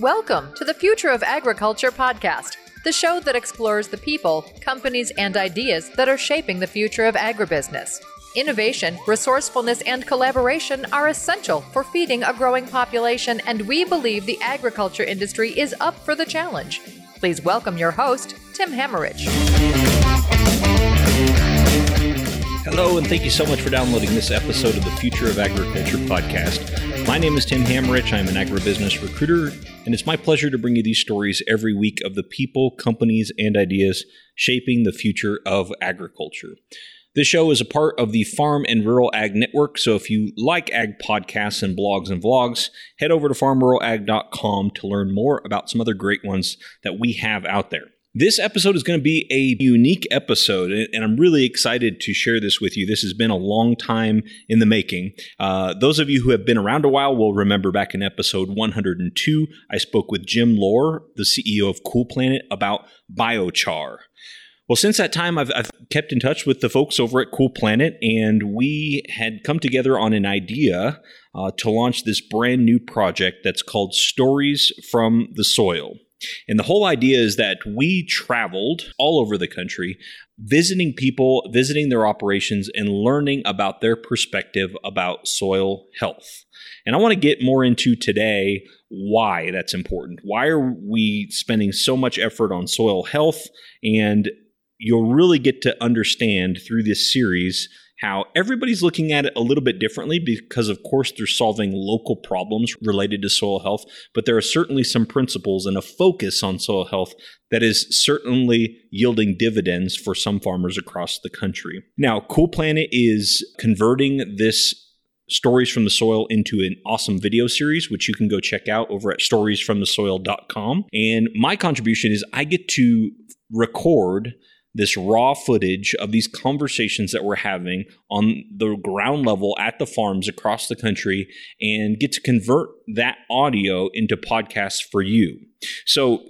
Welcome to the Future of Agriculture podcast, the show that explores the people, companies, and ideas that are shaping the future of agribusiness. Innovation, resourcefulness, and collaboration are essential for feeding a growing population, and we believe the agriculture industry is up for the challenge. Please welcome your host, Tim Hammerich. Hello, and thank you so much for downloading this episode of the Future of Agriculture podcast. My name is Tim Hammerich. I'm an agribusiness recruiter, and it's my pleasure to bring you these stories every week of the people, companies, and ideas shaping the future of agriculture. This show is a part of the Farm and Rural Ag Network, so if you like ag podcasts and blogs and vlogs, head over to farmruralag.com to learn more about some other great ones that we have out there. This episode is going to be a unique episode, and I'm really excited to share this with you. This has been a long time in the making. Uh, those of you who have been around a while will remember back in episode 102, I spoke with Jim Loar, the CEO of Cool Planet, about biochar. Well, since that time, I've, I've, kept in touch with the folks over at Cool Planet, and we had come together on an idea uh, to launch this brand new project that's called Stories from the Soil. And the whole idea is that we traveled all over the country, visiting people, visiting their operations, and learning about their perspective about soil health. And I want to get more into today why that's important. Why are we spending so much effort on soil health? And you'll really get to understand through this series how everybody's looking at it a little bit differently because, of course, they're solving local problems related to soil health, but there are certainly some principles and a focus on soil health that is certainly yielding dividends for some farmers across the country. Now, Cool Planet is converting this stories from the soil into an awesome video series which you can go check out over at storiesfromthesoil.com and my contribution is i get to record this raw footage of these conversations that we're having on the ground level at the farms across the country and get to convert that audio into podcasts for you. So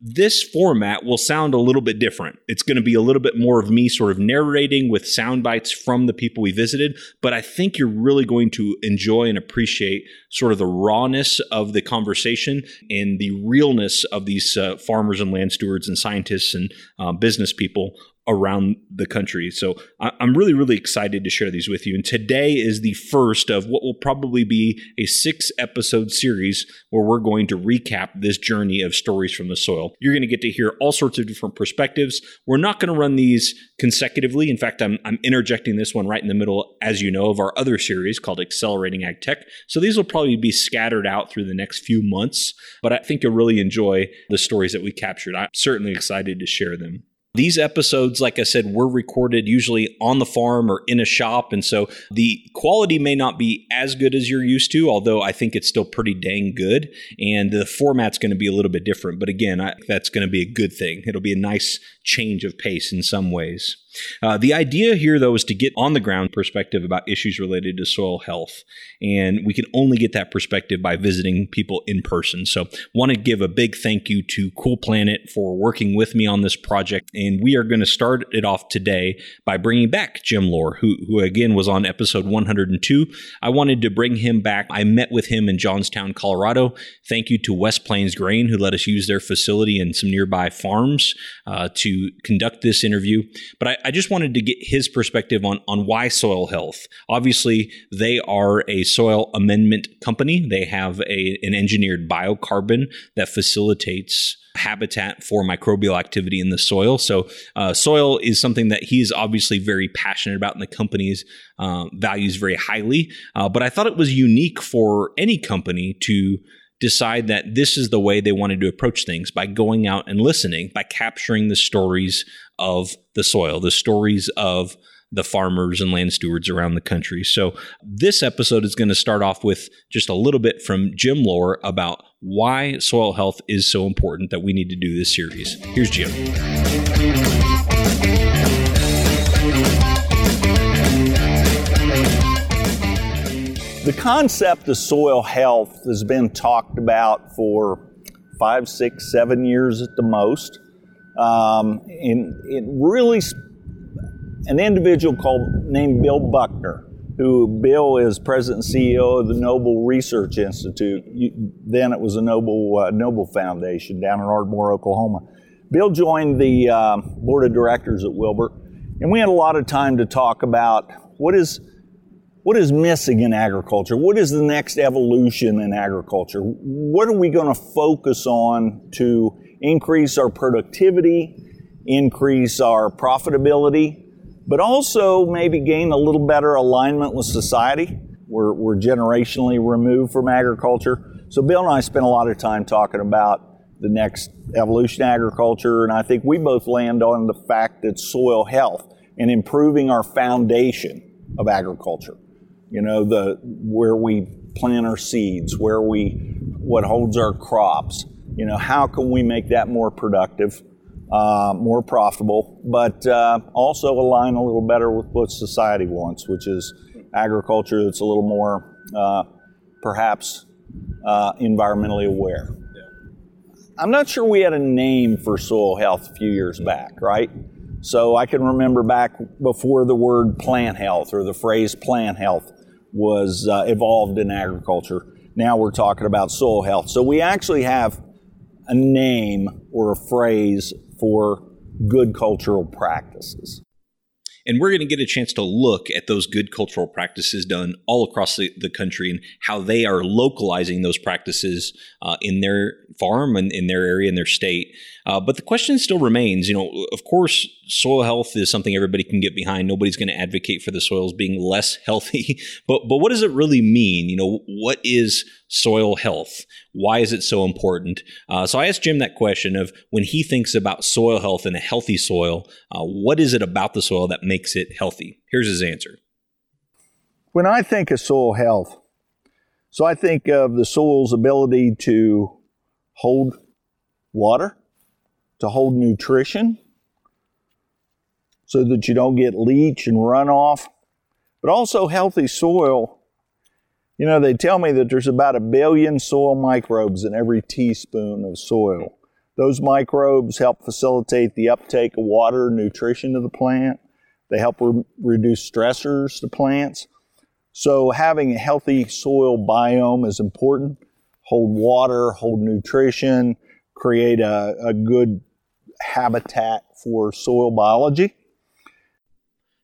this format will sound a little bit different. It's going to be a little bit more of me sort of narrating with sound bites from the people we visited, but I think you're really going to enjoy and appreciate sort of the rawness of the conversation and the realness of these uh, farmers and land stewards and scientists and uh, business people around the country. So I'm really, really excited to share these with you. And today is the first of what will probably be a six episode series where we're going to recap this journey of stories from the soil. You're going to get to hear all sorts of different perspectives. We're not going to run these consecutively. In fact, I'm, I'm interjecting this one right in the middle, as you know, of our other series called Accelerating Ag Tech. So these will probably be scattered out through the next few months, but I think you'll really enjoy the stories that we captured. I'm certainly excited to share them. These episodes, like I said, were recorded usually on the farm or in a shop. And so the quality may not be as good as you're used to, although I think it's still pretty dang good. And the format's going to be a little bit different. But again, I, that's going to be a good thing. It'll be a nice change of pace in some ways. Uh, the idea here, though, is to get on the ground perspective about issues related to soil health. And we can only get that perspective by visiting people in person. So, want to give a big thank you to Cool Planet for working with me on this project. And we are going to start it off today by bringing back Jim Loar, who, who again was on episode 102. I wanted to bring him back. I met with him in Johnstown, Colorado. Thank you to West Plains Grain, who let us use their facility and some nearby farms uh, to conduct this interview. But I, I just wanted to get his perspective on, on why soil health. Obviously, they are a soil amendment company. They have a, an engineered biocarbon that facilitates habitat for microbial activity in the soil. So, uh, soil is something that he is obviously very passionate about, and the company's uh, values very highly. Uh, but I thought it was unique for any company to decide that this is the way they wanted to approach things by going out and listening, by capturing the stories of the soil, the stories of the farmers and land stewards around the country. So, this episode is going to start off with just a little bit from Jim Loar about why soil health is so important that we need to do this series. Here's Jim. The concept of soil health has been talked about for five, six, seven years at the most. Um, it really, an individual called named Bill Buckner, who Bill is president and CEO of the Noble Research Institute. You, then it was a Noble uh, Noble Foundation down in Ardmore, Oklahoma. Bill joined the uh, board of directors at Wilbur, and we had a lot of time to talk about what is what is missing in agriculture? What is the next evolution in agriculture? What are we going to focus on to increase our productivity, increase our profitability, but also maybe gain a little better alignment with society? We're, we're generationally removed from agriculture. So, Bill and I spent a lot of time talking about the next evolution agriculture, and I think we both land on the fact that soil health and improving our foundation of agriculture you know the where we plant our seeds where we what holds our crops you know how can we make that more productive uh, more profitable but uh, also align a little better with what society wants which is agriculture that's a little more uh, perhaps uh, environmentally aware i'm not sure we had a name for soil health a few years back right so I can remember back before the word plant health or the phrase plant health was uh, evolved in agriculture. Now we're talking about soil health. So we actually have a name or a phrase for good cultural practices. And we're going to get a chance to look at those good cultural practices done all across the, the country and how they are localizing those practices uh, in their farm and in their area, in their state. Uh, but the question still remains you know, of course, soil health is something everybody can get behind. Nobody's going to advocate for the soils being less healthy. but, but what does it really mean? You know, what is soil health? Why is it so important? Uh, so I asked Jim that question of when he thinks about soil health and a healthy soil, uh, what is it about the soil that makes it healthy? Here's his answer. When I think of soil health, so I think of the soil's ability to hold water, to hold nutrition, so that you don't get leach and runoff, but also healthy soil. You know, they tell me that there's about a billion soil microbes in every teaspoon of soil. Those microbes help facilitate the uptake of water and nutrition to the plant. They help re- reduce stressors to plants. So, having a healthy soil biome is important. Hold water, hold nutrition, create a, a good habitat for soil biology.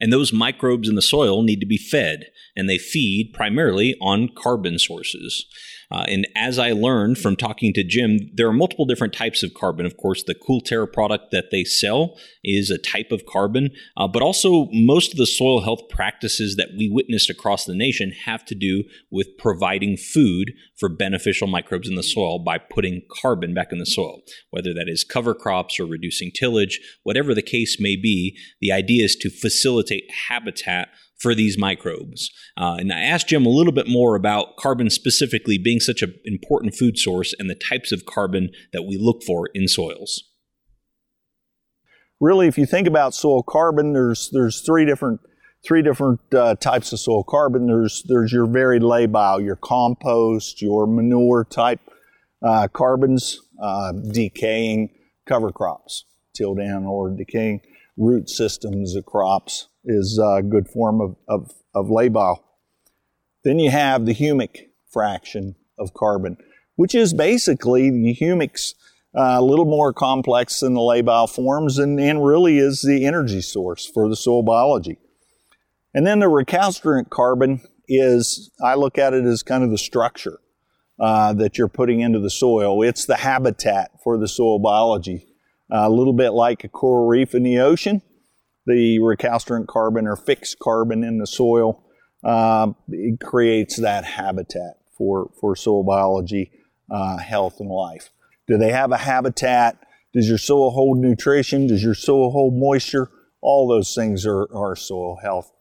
And those microbes in the soil need to be fed, and they feed primarily on carbon sources. Uh, and as I learned from talking to Jim, there are multiple different types of carbon. Of course, the Cool Terra product that they sell is a type of carbon, uh, but also most of the soil health practices that we witnessed across the nation have to do with providing food for beneficial microbes in the soil by putting carbon back in the soil, whether that is cover crops or reducing tillage, whatever the case may be. The idea is to facilitate habitat for these microbes. Uh, and I asked Jim a little bit more about carbon specifically being such an important food source and the types of carbon that we look for in soils. Really, if you think about soil carbon, there's there's three different three different uh, types of soil carbon. There's there's your very labile, your compost, your manure type uh, carbons, uh, decaying cover crops, till down or decaying root systems of crops, is a good form of, of, of labile. Then you have the humic fraction of carbon, which is basically the humics uh, a little more complex than the labile forms and, and really is the energy source for the soil biology. And then the recalcitrant carbon is, I look at it as kind of the structure uh, that you're putting into the soil. It's the habitat for the soil biology. Uh, a little bit like a coral reef in the ocean the recalcitrant carbon or fixed carbon in the soil, uh, it creates that habitat for, for soil biology, uh, health, and life. Do they have a habitat? Does your soil hold nutrition? Does your soil hold moisture? All those things are, are soil health.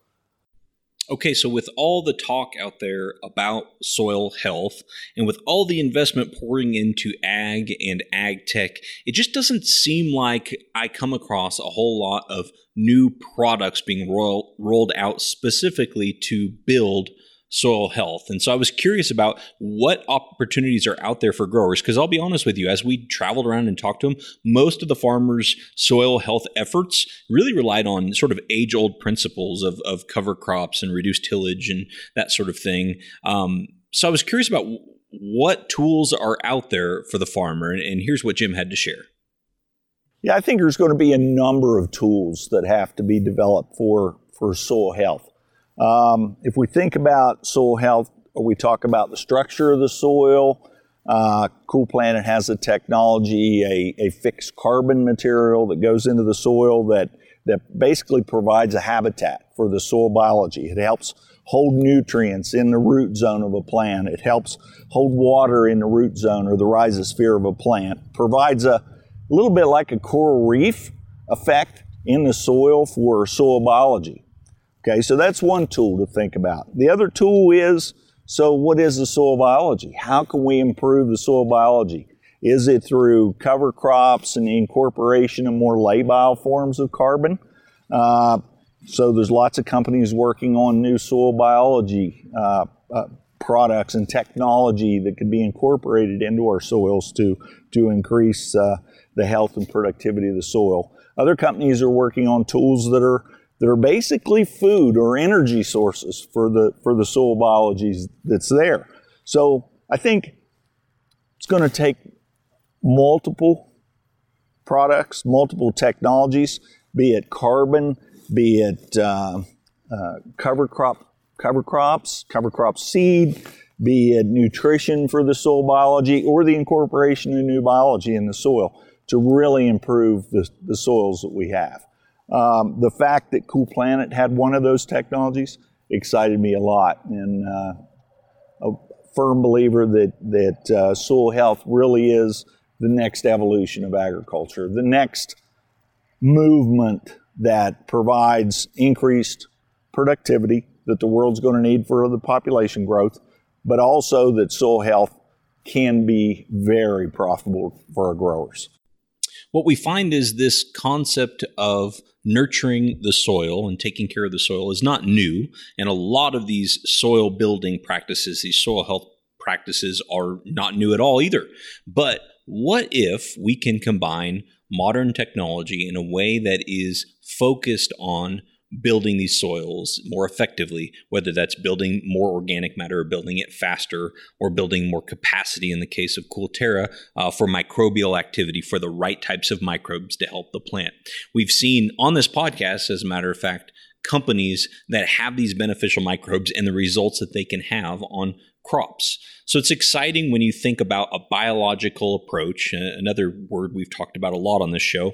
Okay, so with all the talk out there about soil health and with all the investment pouring into ag and ag tech, it just doesn't seem like I come across a whole lot of new products being roll, rolled out specifically to build soil health. And so I was curious about what opportunities are out there for growers. Because I'll be honest with you, as we traveled around and talked to them, most of the farmers' soil health efforts really relied on sort of age old principles of, of cover crops and reduced tillage and that sort of thing. Um, so I was curious about what tools are out there for the farmer. And, and here's what Jim had to share. Yeah, I think there's going to be a number of tools that have to be developed for, for soil health. Um, if we think about soil health, we talk about the structure of the soil. Uh, cool Planet has a technology, a, a fixed carbon material that goes into the soil that, that basically provides a habitat for the soil biology. It helps hold nutrients in the root zone of a plant. It helps hold water in the root zone or the rhizosphere of a plant. Provides a little bit like a coral reef effect in the soil for soil biology. Okay, so that's one tool to think about. The other tool is so, what is the soil biology? How can we improve the soil biology? Is it through cover crops and the incorporation of more labile forms of carbon? Uh, so, there's lots of companies working on new soil biology uh, uh, products and technology that could be incorporated into our soils to, to increase uh, the health and productivity of the soil. Other companies are working on tools that are that are basically food or energy sources for the for the soil biology that's there. So I think it's going to take multiple products, multiple technologies, be it carbon, be it uh, uh, cover crop, cover crops, cover crop seed, be it nutrition for the soil biology, or the incorporation of new biology in the soil to really improve the, the soils that we have. Um, the fact that Cool Planet had one of those technologies excited me a lot, and uh, a firm believer that that uh, soil health really is the next evolution of agriculture, the next movement that provides increased productivity that the world's going to need for the population growth, but also that soil health can be very profitable for our growers what we find is this concept of nurturing the soil and taking care of the soil is not new. And a lot of these soil building practices, these soil health practices, are not new at all either. But what if we can combine modern technology in a way that is focused on building these soils more effectively, whether that's building more organic matter or building it faster or building more capacity in the case of Cool Terra uh, for microbial activity for the right types of microbes to help the plant. We've seen on this podcast, as a matter of fact, companies that have these beneficial microbes and the results that they can have on crops. So it's exciting when you think about a biological approach, uh, another word we've talked about a lot on this show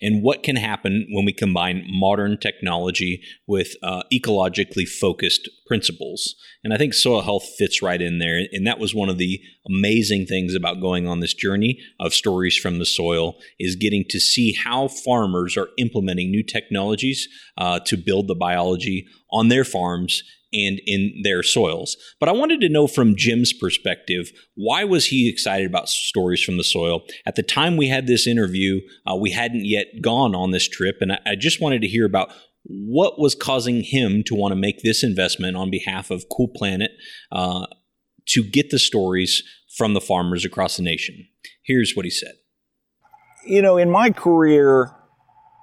and what can happen when we combine modern technology with uh, ecologically focused principles. And I think soil health fits right in there. And that was one of the amazing things about going on this journey of stories from the soil is getting to see how farmers are implementing new technologies uh, to build the biology on their farms and in their soils. But I wanted to know from Jim's perspective, why was he excited about stories from the soil? At the time we had this interview, uh, we hadn't yet gone on this trip, and I, I just wanted to hear about what was causing him to want to make this investment on behalf of Cool Planet uh, to get the stories from the farmers across the nation. Here's what he said. You know, in my career,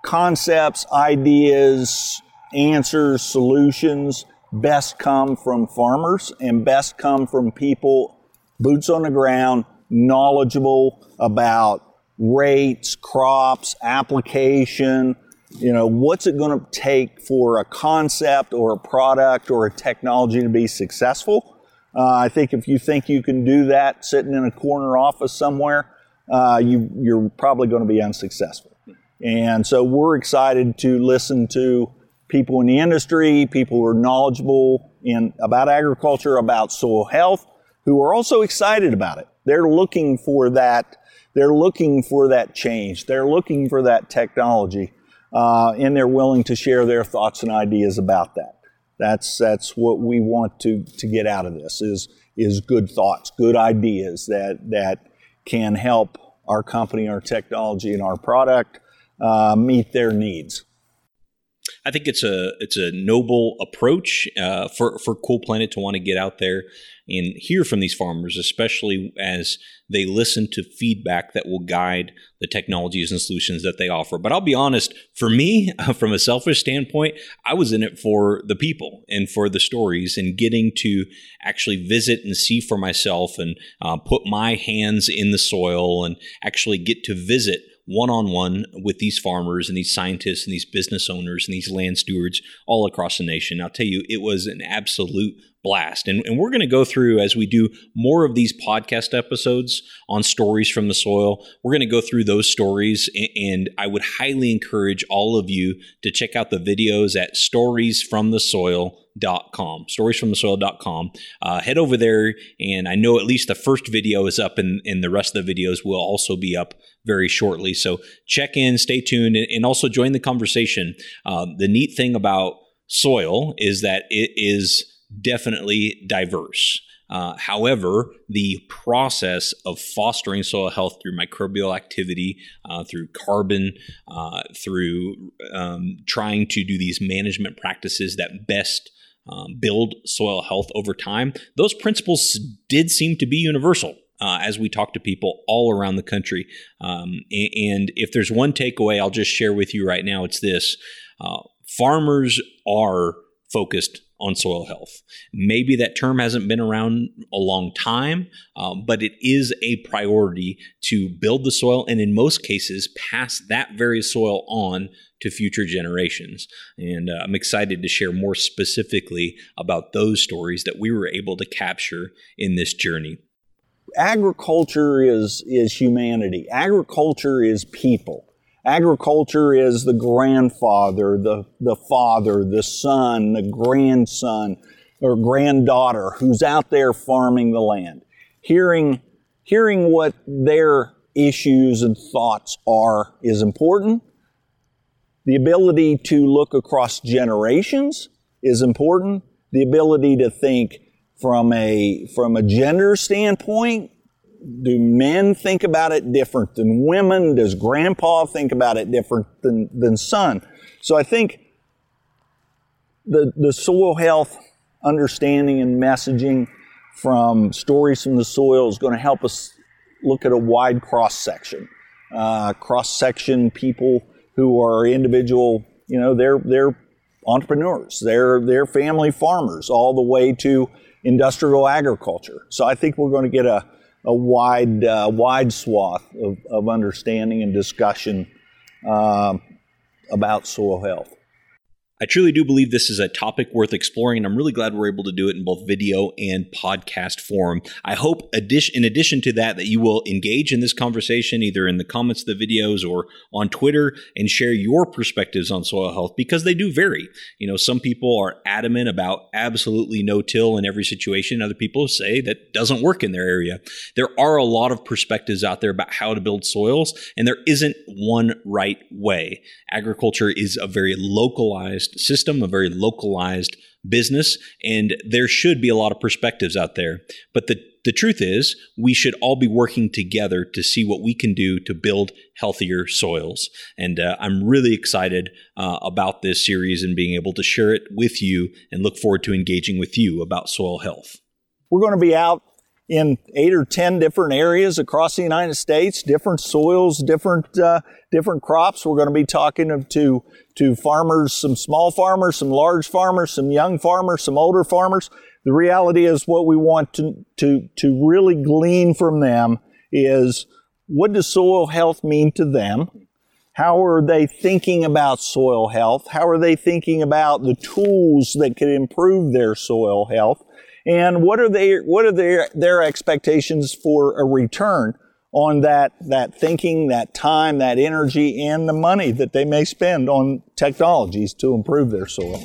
concepts, ideas, answers, solutions, best come from farmers and best come from people, boots on the ground, knowledgeable about rates, crops, application. You know, what's it going to take for a concept or a product or a technology to be successful? Uh, I think if you think you can do that sitting in a corner office somewhere, uh, you, you're probably going to be unsuccessful. And so we're excited to listen to people in the industry, people who are knowledgeable in about agriculture, about soil health, who are also excited about it. They're looking for that. They're looking for that change. They're looking for that technology, uh, and they're willing to share their thoughts and ideas about that. That's that's what we want to to get out of this is is good thoughts, good ideas that that can help our company, our technology, and our product uh, meet their needs. I think it's a it's a noble approach uh, for for Cool Planet to want to get out there and hear from these farmers, especially as they listen to feedback that will guide the technologies and solutions that they offer. But I'll be honest, for me, from a selfish standpoint, I was in it for the people and for the stories and getting to actually visit and see for myself and uh, put my hands in the soil and actually get to visit one on one with these farmers and these scientists and these business owners and these land stewards all across the nation. I'll tell you, it was an absolute blast. And, and we're going to go through as we do more of these podcast episodes on stories from the soil. We're going to go through those stories. And, and I would highly encourage all of you to check out the videos at storiesfromthesoil.com storiesfromthesoil.com uh, head over there and i know at least the first video is up and, and the rest of the videos will also be up very shortly so check in stay tuned and, and also join the conversation uh, the neat thing about soil is that it is definitely diverse. Uh, however, the process of fostering soil health through microbial activity, uh, through carbon, uh, through um, trying to do these management practices that best um, build soil health over time, those principles did seem to be universal. Uh, as we talk to people all around the country. Um, and if there's one takeaway I'll just share with you right now, it's this uh, farmers are focused on soil health. Maybe that term hasn't been around a long time, um, but it is a priority to build the soil and, in most cases, pass that very soil on to future generations. And uh, I'm excited to share more specifically about those stories that we were able to capture in this journey. Agriculture is, is humanity, agriculture is people. Agriculture is the grandfather, the, the father, the son, the grandson, or granddaughter who's out there farming the land. Hearing, hearing what their issues and thoughts are is important. The ability to look across generations is important. The ability to think from a, from a gender standpoint do men think about it different than women? Does grandpa think about it different than, than son? So I think the, the soil health understanding and messaging from stories from the soil is going to help us look at a wide cross section. Uh, cross section people who are individual, you know, they're, they're entrepreneurs, they're, they're family farmers, all the way to industrial agriculture. So I think we're going to get a, a wide, uh, wide swath of, of understanding and discussion uh, about soil health. I truly do believe this is a topic worth exploring, and I'm really glad we're able to do it in both video and podcast form. I hope, in addition to that, that you will engage in this conversation either in the comments of the videos or on Twitter and share your perspectives on soil health because they do vary. You know, some people are adamant about absolutely no till in every situation. Other people say that doesn't work in their area. There are a lot of perspectives out there about how to build soils, and there isn't one right way. Agriculture is a very localized localized system, a very localized business, and there should be a lot of perspectives out there. But the the truth is, we should all be working together to see what we can do to build healthier soils. And uh, I'm really excited uh, about this series and being able to share it with you and look forward to engaging with you about soil health. We're going to be out in eight or ten different areas across the United States, different soils, different uh, different crops. We're going to be talking to to farmers, some small farmers, some large farmers, some young farmers, some older farmers. The reality is, what we want to to to really glean from them is what does soil health mean to them? How are they thinking about soil health? How are they thinking about the tools that could improve their soil health? And what are they what are their their expectations for a return on that that thinking that time that energy and the money that they may spend on technologies to improve their soil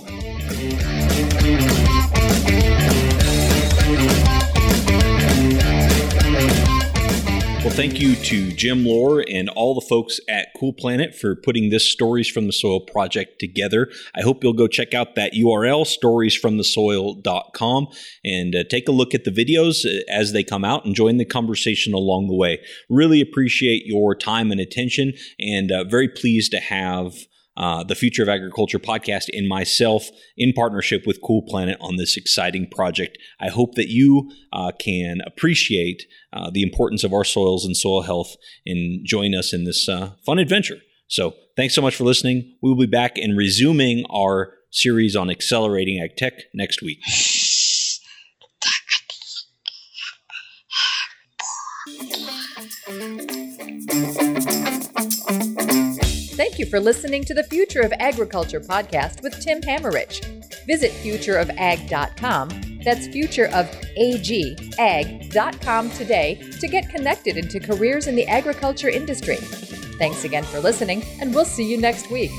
Well, thank you to Jim Loar and all the folks at Cool Planet for putting this Stories from the Soil project together. I hope you'll go check out that URL, storiesfromthesoil.com, and uh, take a look at the videos uh, as they come out and join the conversation along the way. Really appreciate your time and attention, and uh, very pleased to have uh, the Future of Agriculture podcast and myself in partnership with Cool Planet on this exciting project. I hope that you uh, can appreciate uh, the importance of our soils and soil health and join us in this uh, fun adventure. So, thanks so much for listening. We will be back and resuming our series on accelerating ag tech next week. Thank you for listening to the Future of Agriculture podcast with Tim Hammerich. Visit futureofag.com, that's futureofag.com today to get connected into careers in the agriculture industry. Thanks again for listening, and we'll see you next week.